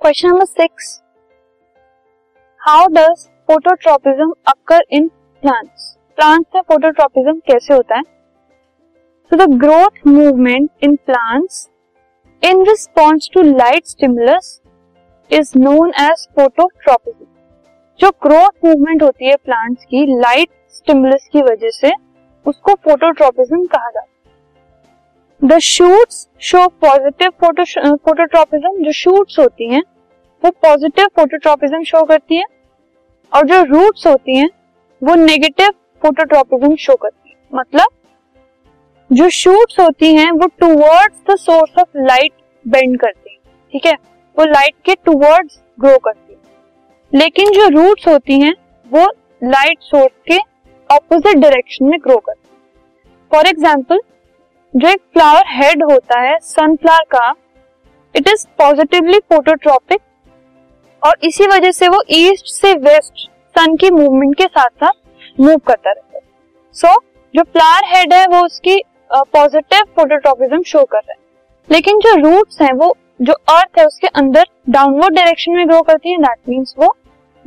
Question number six how does phototropism occur in plants plants में phototropism कैसे होता है? So the growth movement in plants in response to light stimulus is known as phototropism जो growth movement होती है plants की light stimulus की वजह से उसको फोटोट्रोपिज्म कहा जाता है। The shoots show positive phototropism जो शूट्स होती हैं, वो पॉजिटिव फोटोट्रोपिज्म शो करती हैं और जो रूट्स होती हैं, वो नेगेटिव फोटोट्रोपिज्म शो करती है। मतलब जो शूट्स होती हैं, वो towards the source of light bend करती है। ठीक है? वो लाइट के टुवर्ड्स ग्रो करती है। लेकिन जो रूट्स होती हैं, वो लाइट सोर्स के ऑपोजिट डायरेक्शन में ग्रो करती है। फॉर एग्ज़ाम्पल जो एक फ्लावर हेड होता है, सनफ्लावर का। इट इज़ पॉजिटिवली फोटोट्रॉपिक और इसी वजह से वो ईस्ट से वेस्ट सन की मूवमेंट के साथ साथ मूव करता रहता है। सो जो फ्लावर हेड है, वो उसकी पॉजिटिव फोटोट्रॉपिज्म शो कर रहा है। लेकिन जो रूट्स हैं, वो, जो अर्थ है, उसके अंदर डाउनवर्ड डायरेक्शन में ग्रो करती है दैट मीन्स वो,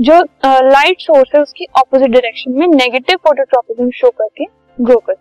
जो लाइट सोर्स है, उसकी ऑपोजिट डायरेक्शन में नेगेटिव फोटोट्रॉपिज्म शो करके ग्रो करती है।